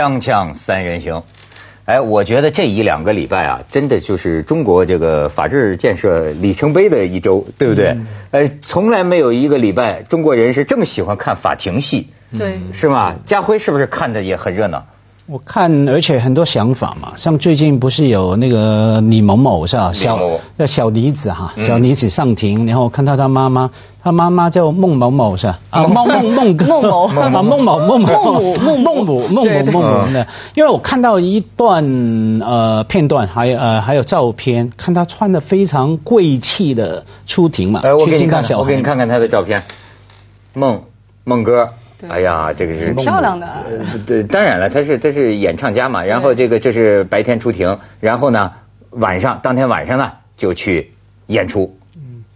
锵锵三人行，哎，我觉得这一两个礼拜啊，真的就是中国这个法治建设里程碑的一周，对不对？呃，从来没有一个礼拜中国人是这么喜欢看法庭戏，对，是吗？家辉是不是看的也很热闹？我看，而且很多想法嘛，像最近不是有那个李某某是吧？小那小妮子哈，小妮子上庭，然后看到她妈妈，她妈妈叫孟某某是吧？啊，孟孟孟孟某。啊，孟某孟某。孟孟孟母孟某孟母。的，因为我看到一段呃片段，还有呃还有照片，看她穿的非常贵气的出庭嘛。哎，我给你看，我给你看看她的照片，孟孟哥。哎呀，这个是漂亮的。对，当然了，他是他是演唱家嘛。然后这个这是白天出庭，然后呢晚上当天晚上呢就去演出。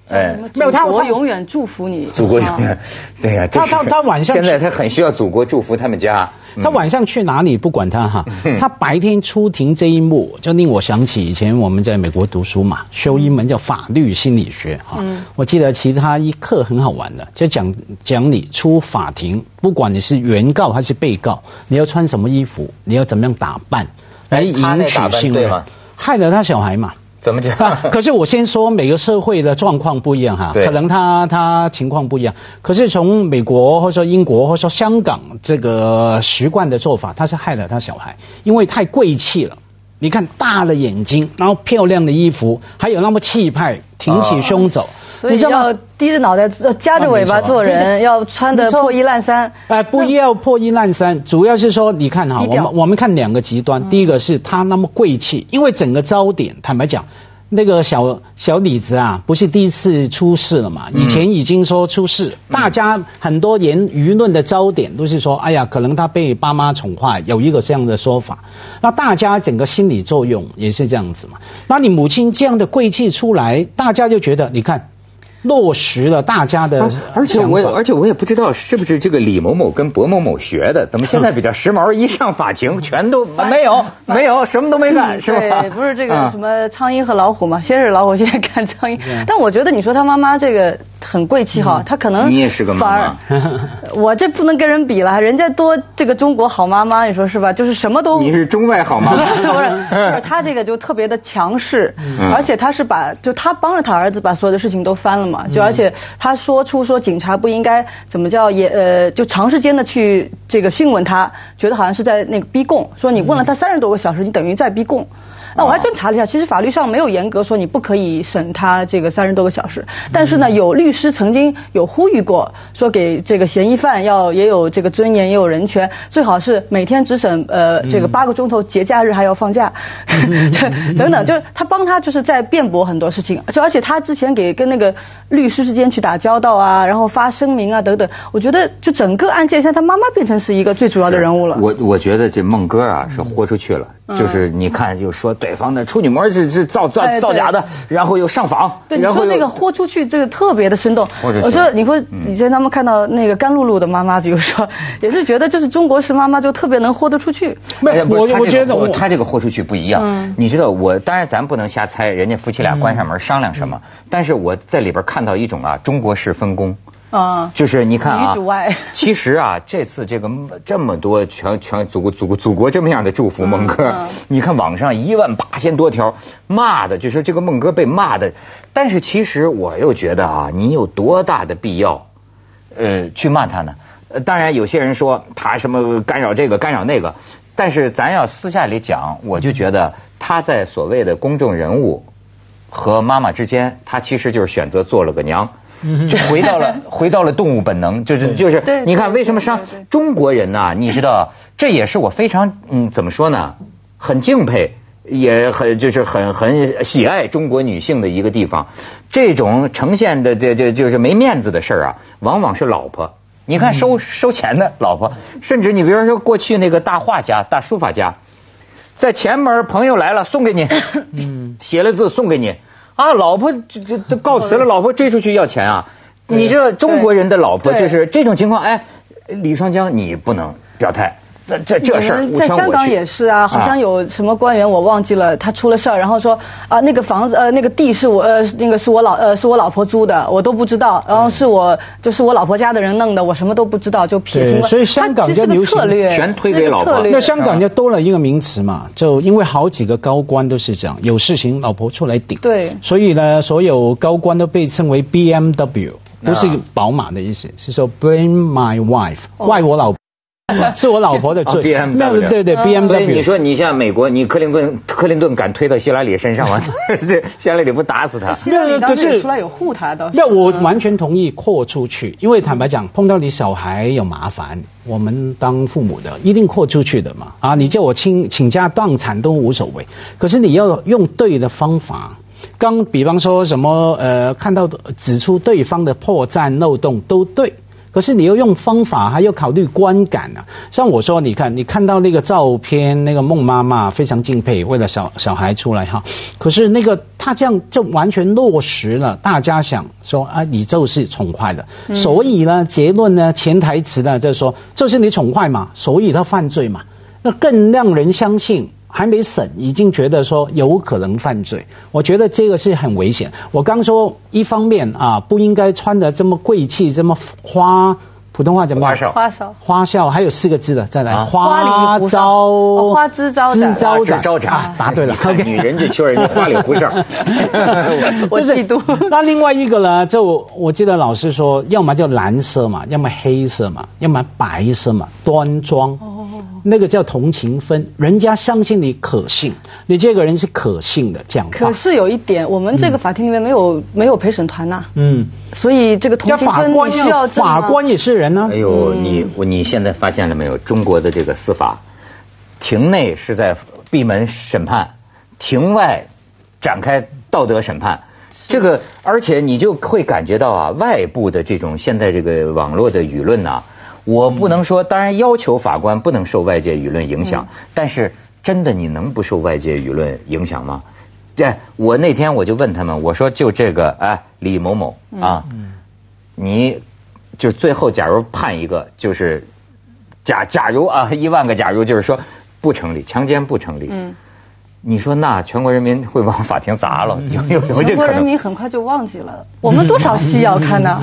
嗯，哎，没有他，我永远祝福你。祖国永远，对呀，他他他晚上现在他很需要祖国祝福他们家。他晚上去哪里不管他哈，他白天出庭这一幕就令我想起以前我们在美国读书嘛，修一门叫法律心理学哈。我记得其他一课很好玩的，就讲讲你出法庭，不管你是原告还是被告，你要穿什么衣服，你要怎么样打扮来引起信任，害了他小孩嘛。怎么讲？可是我先说每个社会的状况不一样哈，可能他他情况不一样。可是从美国或者说英国或者说香港这个习惯的做法，他是害了他小孩，因为太贵气了。你看大了眼睛，然后漂亮的衣服，还有那么气派，挺起胸走。所以要低着脑袋、夹着尾巴做人，要穿的破衣烂衫。哎，不要破衣烂衫，主要是说，你看哈，我们我们看两个极端。第一个是他那么贵气，因为整个焦点，坦白讲，那个小小李子啊，不是第一次出事了嘛？以前已经说出事，大家很多言舆论的焦点都是说，哎呀，可能他被爸妈宠坏，有一个这样的说法。那大家整个心理作用也是这样子嘛？那你母亲这样的贵气出来，大家就觉得，你看。落实了大家的，而且我而且我也不知道是不是这个李某某跟薄某某学的，怎么现在比较时髦？一上法庭 全都没有没有什么都没干，是吧？对，不是这个什么苍蝇和老虎嘛，先是老虎，现在看苍蝇。但我觉得你说他妈妈这个很贵气哈，他可能你也是个妈妈，我这不能跟人比了，人家多这个中国好妈妈，你说是吧？就是什么都你是中外好妈妈，不是？他这个就特别的强势，而且他是把就他帮着他儿子把所有的事情都翻了嘛。就而且他说出说警察不应该怎么叫也呃就长时间的去这个讯问他，觉得好像是在那个逼供，说你问了他三十多个小时，你等于在逼供。那我还真查了一下，其实法律上没有严格说你不可以审他这个三十多个小时，但是呢，有律师曾经有呼吁过，说给这个嫌疑犯要也有这个尊严，也有人权，最好是每天只审呃这个八个钟头，节假日还要放假，等等，就是他帮他就是在辩驳很多事情，就而且他之前给跟那个律师之间去打交道啊，然后发声明啊等等，我觉得就整个案件现在他妈妈变成是一个最主要的人物了。我我觉得这孟哥啊是豁出去了，就是你看就说。对方的处女膜是是造造造假的，然后又上访。对，你说这个豁出去，这个特别的生动。我说，你说以前他们看到那个甘露露的妈妈，比如说，也是觉得就是中国式妈妈就特别能豁得出去。没有，我我觉得他这个豁出去不一样。你知道，我当然咱不能瞎猜，人家夫妻俩关上门商量什么。但是我在里边看到一种啊，中国式分工。啊，就是你看啊，其实啊，这次这个这么多全全祖国祖国祖国这么样的祝福孟哥，你看网上一万八千多条骂的，就说这个孟哥被骂的，但是其实我又觉得啊，你有多大的必要，呃，去骂他呢？呃，当然有些人说他什么干扰这个干扰那个，但是咱要私下里讲，我就觉得他在所谓的公众人物和妈妈之间，他其实就是选择做了个娘。就回到了 回到了动物本能，就是就是，你看为什么上中国人呢？你知道，这也是我非常嗯怎么说呢？很敬佩，也很就是很很喜爱中国女性的一个地方。这种呈现的这这就是没面子的事儿啊，往往是老婆。你看收收钱的老婆，甚至你比如说过去那个大画家、大书法家，在前门朋友来了送给你，嗯，写了字送给你。啊，老婆这这都告辞了，老婆追出去要钱啊！你这中国人的老婆就是这种情况，哎，李双江你不能表态，这这这事儿，在香港也是啊，好像有什么官员我忘记了，他出了事儿，然后说啊那个房子呃那个地是我呃那个是我老呃是我老婆租的，我都不知道，然后是我就是我老婆家的人弄的，我什么都不知道就撇清了。所以香港就流策略，全推给老婆。那香港就多了一个名词嘛，就因为好几个高官都是这样，有事情老婆出来顶。对。所以呢，所有高官都被称为 BMW，不是宝马的意思，是说 Bring my wife，怪我老婆。是我老婆的罪。B M W 对对 B M W。你说你像美国，你克林顿克林顿敢推到希拉里身上吗？这希拉里不打死他？那可是出来有护他的。那我完全同意扩出去，因为坦白讲，碰到你小孩有麻烦，我们当父母的一定扩出去的嘛。啊，你叫我请请家断产都无所谓，可是你要用对的方法。刚比方说什么呃，看到指出对方的破绽漏洞都对。可是你要用方法，还要考虑观感啊。像我说，你看，你看到那个照片，那个孟妈妈非常敬佩，为了小小孩出来哈。可是那个他这样就完全落实了，大家想说啊，你就是宠坏了。所以呢，结论呢，潜台词呢，就是说，就是你宠坏嘛，所以他犯罪嘛，那更让人相信。还没审，已经觉得说有可能犯罪，我觉得这个是很危险。我刚说一方面啊，不应该穿的这么贵气，这么花，普通话怎么？花哨。花哨。花哨还有四个字的，再来。花里胡哨。花枝招展。枝招展。答对了。女人就缺人家花里胡哨。我嫉妒。那另外一个呢？就我记得老师说，要么就蓝色嘛，要么黑色嘛，要么白色嘛，端庄。那个叫同情分，人家相信你可信，你这个人是可信的，这样。可是有一点，我们这个法庭里面没有没有陪审团呐。嗯。所以这个同情分你需要法官也是人呢。哎呦，你你现在发现了没有？中国的这个司法，庭内是在闭门审判，庭外展开道德审判。这个，而且你就会感觉到啊，外部的这种现在这个网络的舆论呐。我不能说，当然要求法官不能受外界舆论影响，但是真的你能不受外界舆论影响吗？对，我那天我就问他们，我说就这个，哎，李某某啊，你就最后假如判一个，就是假假如啊，一万个假如就是说不成立，强奸不成立。你说那全国人民会往法庭砸了？有有有这全国人民很快就忘记了，我们多少戏要看呢？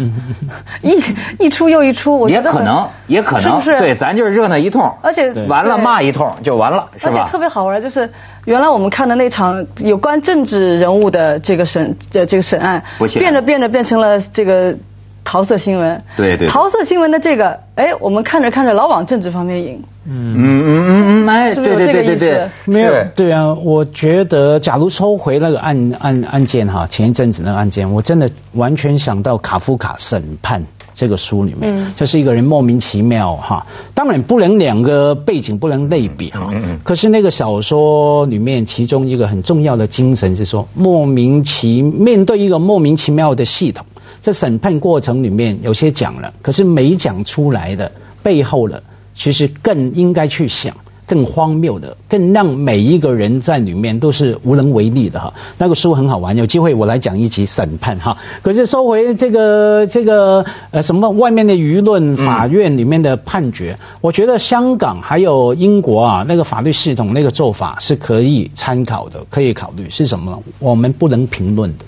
一一出又一出，我觉得也可能，也可能，是不是？对，咱就是热闹一通，而且完了骂一通就完了，是吧？而且特别好玩，就是原来我们看的那场有关政治人物的这个审这这个审案，变着变着变成了这个。桃色新闻，对对，桃色新闻的这个，哎，我们看着看着老往政治方面引，嗯。嗯嗯嗯，哎，对对对对对，没有，对啊，我觉得，假如收回那个案案案件哈，前一阵子那个案件，我真的完全想到卡夫卡审判这个书里面，就是一个人莫名其妙哈，当然不能两个背景不能类比哈，可是那个小说里面其中一个很重要的精神是说，莫名其面对一个莫名其妙的系统。在审判过程里面，有些讲了，可是没讲出来的背后的，其实更应该去想，更荒谬的，更让每一个人在里面都是无能为力的哈。那个书很好玩，有机会我来讲一集审判哈。可是收回这个这个呃什么外面的舆论，法院里面的判决，我觉得香港还有英国啊那个法律系统那个做法是可以参考的，可以考虑是什么？我们不能评论的。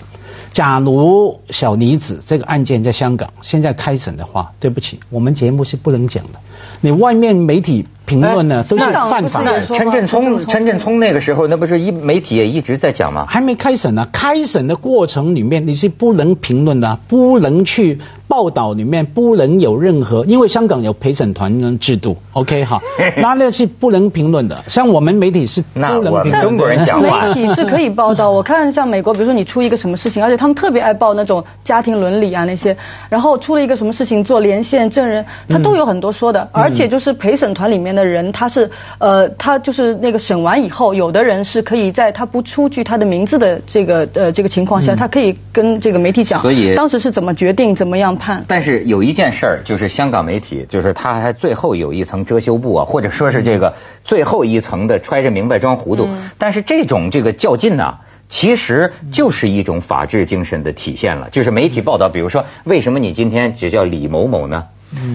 假如小妮子这个案件在香港现在开审的话，对不起，我们节目是不能讲的。你外面媒体评论呢，都是犯法的。陈振聪，陈振聪那个时候，那不是一媒体也一直在讲吗？还没开审呢，开审的过程里面你是不能评论的，不能去。报道里面不能有任何，因为香港有陪审团制度，OK 哈，那那是不能评论的。像我们媒体是不能评论。中国人讲话，媒体是可以报道。我看像美国，比如说你出一个什么事情，而且他们特别爱报那种家庭伦理啊那些，然后出了一个什么事情做连线证人，他都有很多说的。而且就是陪审团里面的人，他是呃，他就是那个审完以后，有的人是可以在他不出具他的名字的这个呃这个情况下，他可以跟这个媒体讲，所以当时是怎么决定怎么样。判。但是有一件事儿，就是香港媒体，就是他还最后有一层遮羞布啊，或者说是这个最后一层的揣着明白装糊涂。但是这种这个较劲呢，其实就是一种法治精神的体现了。就是媒体报道，比如说为什么你今天只叫李某某呢？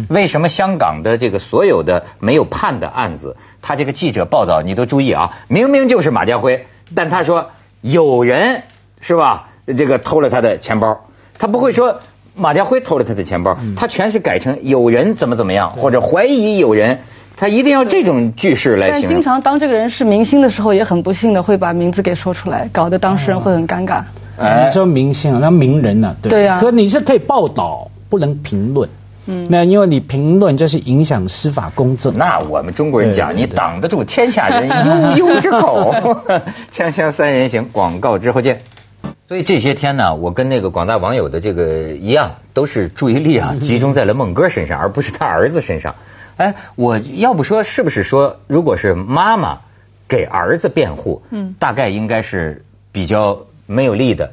为什么香港的这个所有的没有判的案子，他这个记者报道你都注意啊，明明就是马家辉，但他说有人是吧？这个偷了他的钱包，他不会说马家辉偷了他的钱包，他全是改成有人怎么怎么样，或者怀疑有人，他一定要这种句式来形容。但经常当这个人是明星的时候，也很不幸的会把名字给说出来，搞得当事人会很尴尬。你说明星，那名人呢？对呀。可你是可以报道，不能评论。嗯。那因为你评论就是影响司法公正。那我们中国人讲，你挡得住天下人悠悠之口。锵锵三人行，广告之后见。所以这些天呢，我跟那个广大网友的这个一样，都是注意力啊集中在了孟哥身上，而不是他儿子身上。哎，我要不说是不是说，如果是妈妈给儿子辩护，嗯，大概应该是比较。没有利的，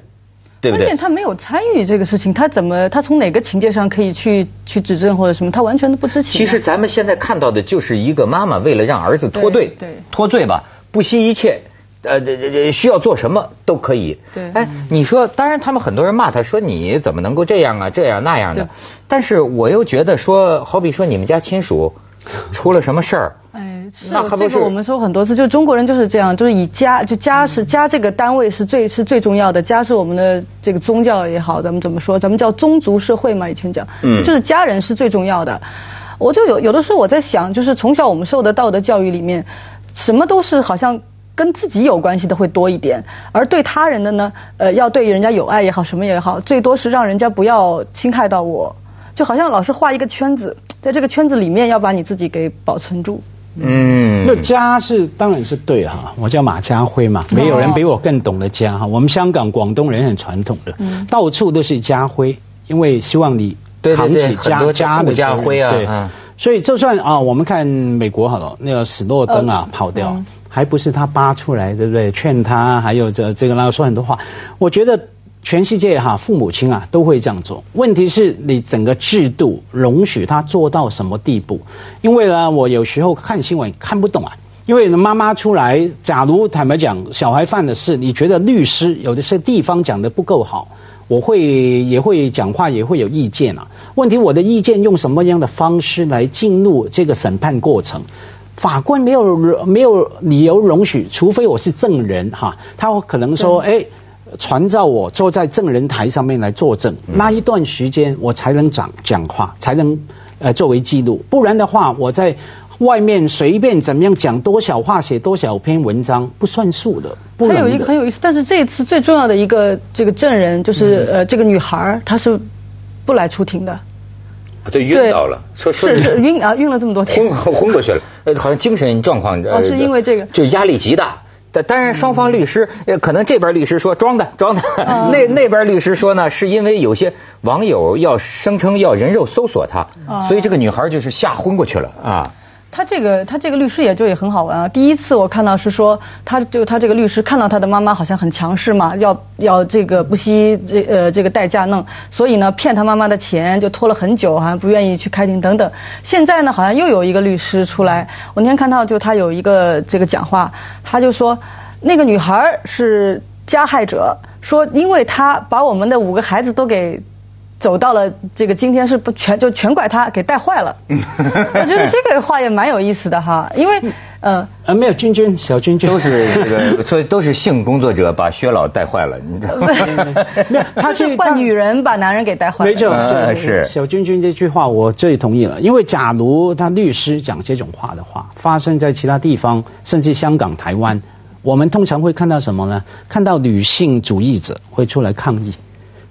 对不对？关键他没有参与这个事情，他怎么他从哪个情节上可以去去指证或者什么？他完全都不知情。其实咱们现在看到的就是一个妈妈为了让儿子脱罪，对脱罪吧，不惜一切，呃，这这需要做什么都可以。对，哎，你说，当然他们很多人骂他说你怎么能够这样啊，这样那样的。但是我又觉得说，好比说你们家亲属出了什么事儿。是这个我们说很多次，就中国人就是这样，就是以家就家是家这个单位是最是最重要的，家是我们的这个宗教也好，咱们怎么说，咱们叫宗族社会嘛，以前讲，嗯，就是家人是最重要的。我就有有的时候我在想，就是从小我们受的道德教育里面，什么都是好像跟自己有关系的会多一点，而对他人的呢，呃，要对人家有爱也好，什么也好，最多是让人家不要侵害到我，就好像老是画一个圈子，在这个圈子里面要把你自己给保存住。嗯，那家是当然是对哈，我叫马家辉嘛，没有人比我更懂得家哈。我们香港广东人很传统的，到处都是家辉，因为希望你扛起家家的家辉啊。对，所以就算啊，我们看美国好了，那个史诺登啊跑掉，还不是他扒出来，对不对？劝他，还有这这个，那个说很多话，我觉得。全世界哈，父母亲啊都会这样做。问题是你整个制度容许他做到什么地步？因为呢，我有时候看新闻看不懂啊。因为妈妈出来，假如坦白讲，小孩犯的事，你觉得律师有的些地方讲的不够好，我会也会讲话，也会有意见啊。问题我的意见用什么样的方式来进入这个审判过程？法官没有没有理由容许，除非我是证人哈，他可能说哎。传召我坐在证人台上面来作证，那一段时间我才能讲讲话，才能呃作为记录。不然的话，我在外面随便怎么样讲多少话，写多少篇文章，不算数的。还有一个很有意思，但是这一次最重要的一个这个证人就是呃这个女孩，她是不来出庭的。对，晕倒了，说说是晕啊，晕了这么多天，昏昏过去了，呃，好像精神状况哦，是因为这个，就压力极大。当然，双方律师呃可能这边律师说装的装的，那那边律师说呢，是因为有些网友要声称要人肉搜索他，所以这个女孩就是吓昏过去了啊。他这个他这个律师也就也很好玩啊。第一次我看到是说，他就他这个律师看到他的妈妈好像很强势嘛，要要这个不惜这呃这个代价弄，所以呢骗他妈妈的钱就拖了很久，好像不愿意去开庭等等。现在呢好像又有一个律师出来，我那天看到就他有一个这个讲话，他就说那个女孩是加害者，说因为他把我们的五个孩子都给。走到了这个今天是不全就全怪他给带坏了，我觉得这个话也蛮有意思的哈，因为呃呃没有君君小君君都是这个 所以都是性工作者把薛老带坏了，你知道吗？他是换女人把男人给带坏了，没错，是小君君这句话我最同意了，因为假如他律师讲这种话的话，发生在其他地方，甚至香港、台湾，我们通常会看到什么呢？看到女性主义者会出来抗议。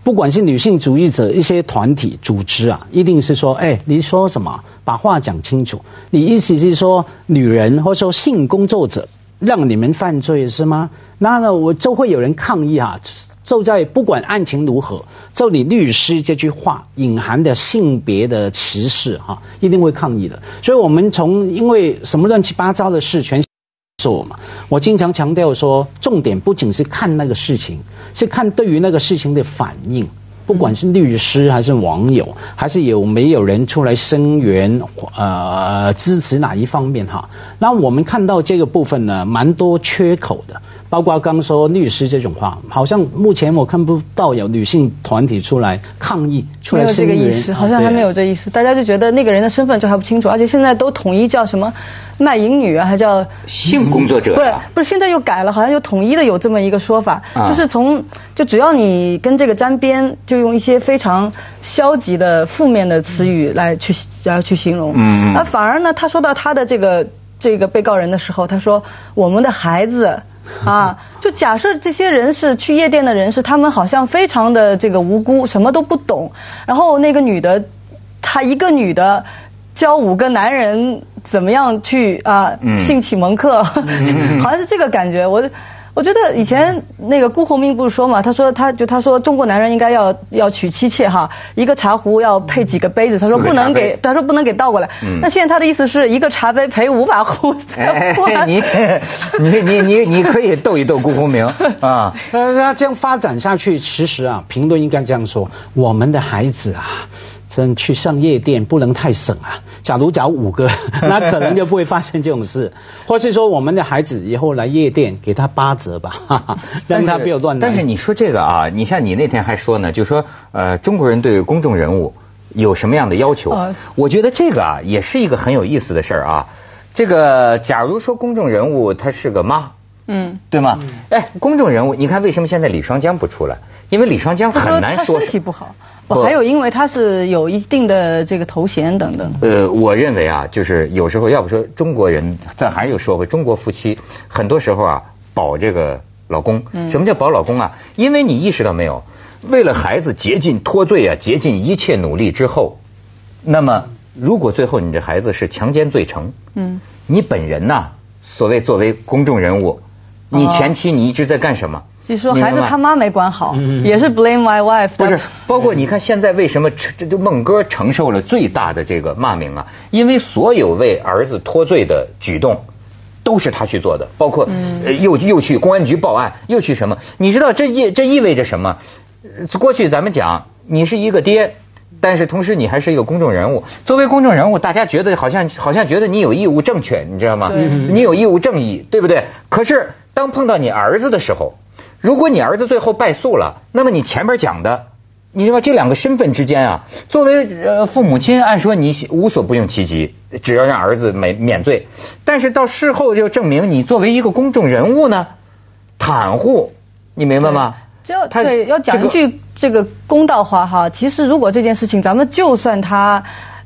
不管是女性主义者一些团体组织啊，一定是说，哎，你说什么？把话讲清楚。你意思是说，女人或者说性工作者让你们犯罪是吗？那呢，我就会有人抗议啊！就在不管案情如何，就你律师这句话隐含的性别的歧视哈，一定会抗议的。所以我们从因为什么乱七八糟的事全。做嘛？我经常强调说，重点不仅是看那个事情，是看对于那个事情的反应。不管是律师还是网友，还是有没有人出来声援，呃，支持哪一方面哈？那我们看到这个部分呢，蛮多缺口的。包括刚说律师这种话，好像目前我看不到有女性团体出来抗议，出来这个意思，好像还没有这意思。大家就觉得那个人的身份就还不清楚，而且现在都统一叫什么卖淫女啊，还叫性工作者。不是，不是，现在又改了，好像又统一的有这么一个说法，就是从就只要你跟这个沾边，就用一些非常消极的、负面的词语来去要去形容。嗯。那反而呢，他说到他的这个这个被告人的时候，他说我们的孩子。啊，就假设这些人是去夜店的人士，他们好像非常的这个无辜，什么都不懂。然后那个女的，她一个女的教五个男人怎么样去啊性启蒙课，好像是这个感觉。我。我觉得以前那个辜鸿铭不是说嘛，他说他就他说中国男人应该要要娶妻妾哈，一个茶壶要配几个杯子，他说不能给，他说不能给倒过来。那现在他的意思是一个茶杯陪五把壶。你你你你你可以逗一逗辜鸿铭啊。那那这样发展下去，其实啊，评论应该这样说：我们的孩子啊。真去上夜店不能太省啊！假如找五个，那可能就不会发生这种事。或是说，我们的孩子以后来夜店，给他八折吧，让他不要乱来。但是你说这个啊，你像你那天还说呢，就说呃，中国人对公众人物有什么样的要求？我觉得这个啊，也是一个很有意思的事儿啊。这个，假如说公众人物他是个妈，嗯，对吗？哎，公众人物，你看为什么现在李双江不出来？因为李双江很难说。身体不好。不，还有因为他是有一定的这个头衔等等。呃，我认为啊，就是有时候要不说中国人，咱还是又说回中国夫妻，很多时候啊保这个老公。什么叫保老公啊？因为你意识到没有，为了孩子竭尽脱罪啊，竭尽一切努力之后，那么如果最后你这孩子是强奸罪成，嗯，你本人呐，所谓作为公众人物，你前期你一直在干什么？就说孩子他妈没管好，也是 blame my wife。不是，包括你看现在为什么这这孟哥承受了最大的这个骂名啊？因为所有为儿子脱罪的举动，都是他去做的，包括又又去公安局报案，又去什么？你知道这意这意味着什么？过去咱们讲你是一个爹，但是同时你还是一个公众人物。作为公众人物，大家觉得好像好像觉得你有义务正确，你知道吗？你有义务正义，对不对？可是当碰到你儿子的时候。如果你儿子最后败诉了，那么你前面讲的，你知道这两个身份之间啊，作为呃父母亲，按说你无所不用其极，只要让儿子免免罪。但是到事后就证明，你作为一个公众人物呢，袒护，你明白吗？要对，要讲一句这个公道话哈。其实如果这件事情，咱们就算他。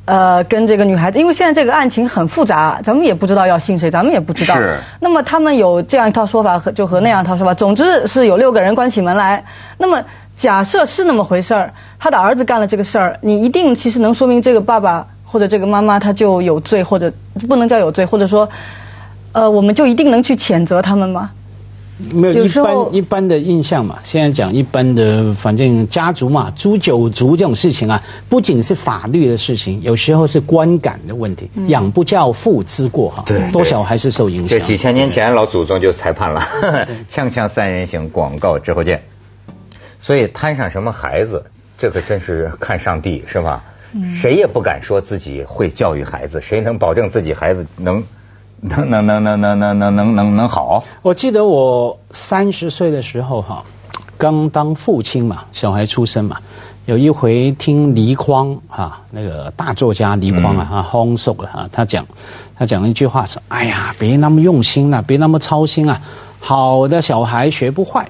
呃，跟这个女孩子，因为现在这个案情很复杂，咱们也不知道要信谁，咱们也不知道。是。那么他们有这样一套说法和就和那样一套说法，总之是有六个人关起门来。那么假设是那么回事儿，他的儿子干了这个事儿，你一定其实能说明这个爸爸或者这个妈妈他就有罪，或者不能叫有罪，或者说，呃，我们就一定能去谴责他们吗？没有一般一般的印象嘛，现在讲一般的，反正家族嘛，诛九族这种事情啊，不仅是法律的事情，有时候是观感的问题，养不教父之过哈，对，多少还是受影响。这几千年前老祖宗就裁判了，锵锵三人行，广告之后见。所以摊上什么孩子，这可真是看上帝是吧？谁也不敢说自己会教育孩子，谁能保证自己孩子能？能能能能能能能能能能好？我记得我三十岁的时候哈，刚当父亲嘛，小孩出生嘛，有一回听倪匡哈，那个大作家倪匡啊，哈，轰受了哈，他讲他讲一句话是，哎呀，别那么用心了，别那么操心啊，好的小孩学不坏，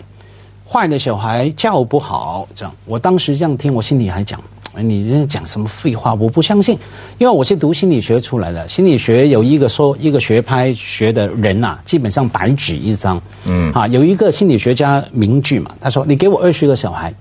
坏的小孩教不好，这样，我当时这样听，我心里还讲。你这讲什么废话？我不相信，因为我是读心理学出来的。心理学有一个说一个学派学的人呐，基本上白纸一张。嗯，啊，有一个心理学家名句嘛，他说：“你给我二十个小孩，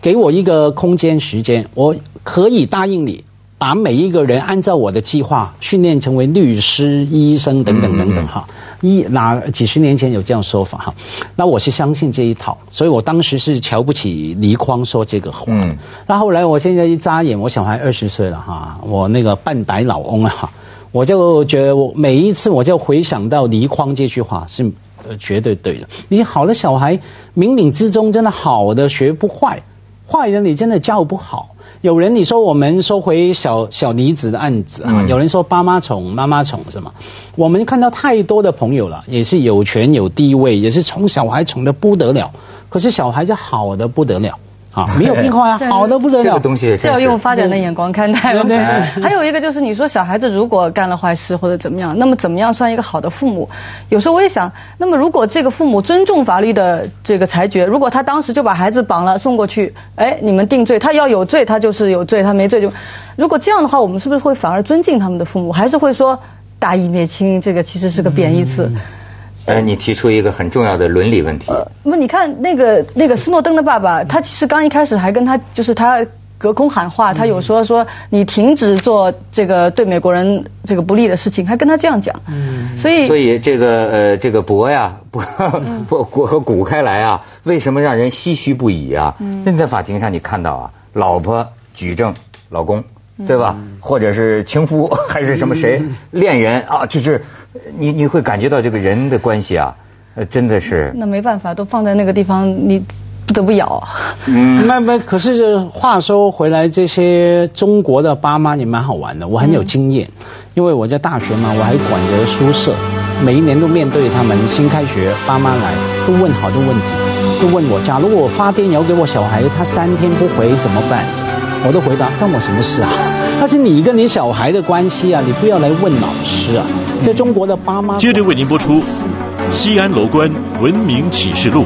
给我一个空间时间，我可以答应你。”把每一个人按照我的计划训练成为律师、医生等等等等哈，一哪几十年前有这样说法哈，那我是相信这一套，所以我当时是瞧不起倪匡说这个话。嗯。那后来我现在一眨眼，我小孩二十岁了哈，我那个半白老翁啊，我就觉得我每一次我就回想到倪匡这句话是呃绝对对的。你好的小孩冥冥之中真的好的学不坏，坏的你真的教不好。有人你说我们收回小小离子的案子啊，有人说爸妈宠妈妈宠是吗？我们看到太多的朋友了，也是有权有地位，也是宠小孩宠的不得了，可是小孩子好的不得了。啊，没有变化呀，好的不得了。这个东西是要用发展的眼光看待。对还有一个就是，你说小孩子如果干了坏事或者怎么样，那么怎么样算一个好的父母？有时候我也想，那么如果这个父母尊重法律的这个裁决，如果他当时就把孩子绑了送过去，哎，你们定罪，他要有罪，他就是有罪，他没罪就。如果这样的话，我们是不是会反而尊敬他们的父母？还是会说大义灭亲？这个其实是个贬义词。呃，你提出一个很重要的伦理问题。不，你看那个那个斯诺登的爸爸，他其实刚一开始还跟他就是他隔空喊话，他有说说你停止做这个对美国人这个不利的事情，还跟他这样讲。嗯。所以所以这个呃这个博呀博博和古开来啊，为什么让人唏嘘不已啊？嗯。那在法庭上你看到啊，老婆举证老公。对吧？或者是情夫，还是什么谁恋人啊？就是你你会感觉到这个人的关系啊，呃，真的是。那没办法，都放在那个地方，你不得不咬。嗯，那那可是话说回来，这些中国的爸妈也蛮好玩的，我很有经验，因为我在大学嘛，我还管着宿舍，每一年都面对他们新开学，爸妈来都问好多问题，都问我，假如我发电邮给我小孩，他三天不回怎么办？我都回答，关我什么事啊？那是你跟你小孩的关系啊，你不要来问老师啊。在中国的爸妈。接着为您播出《西安楼观文明启示录》。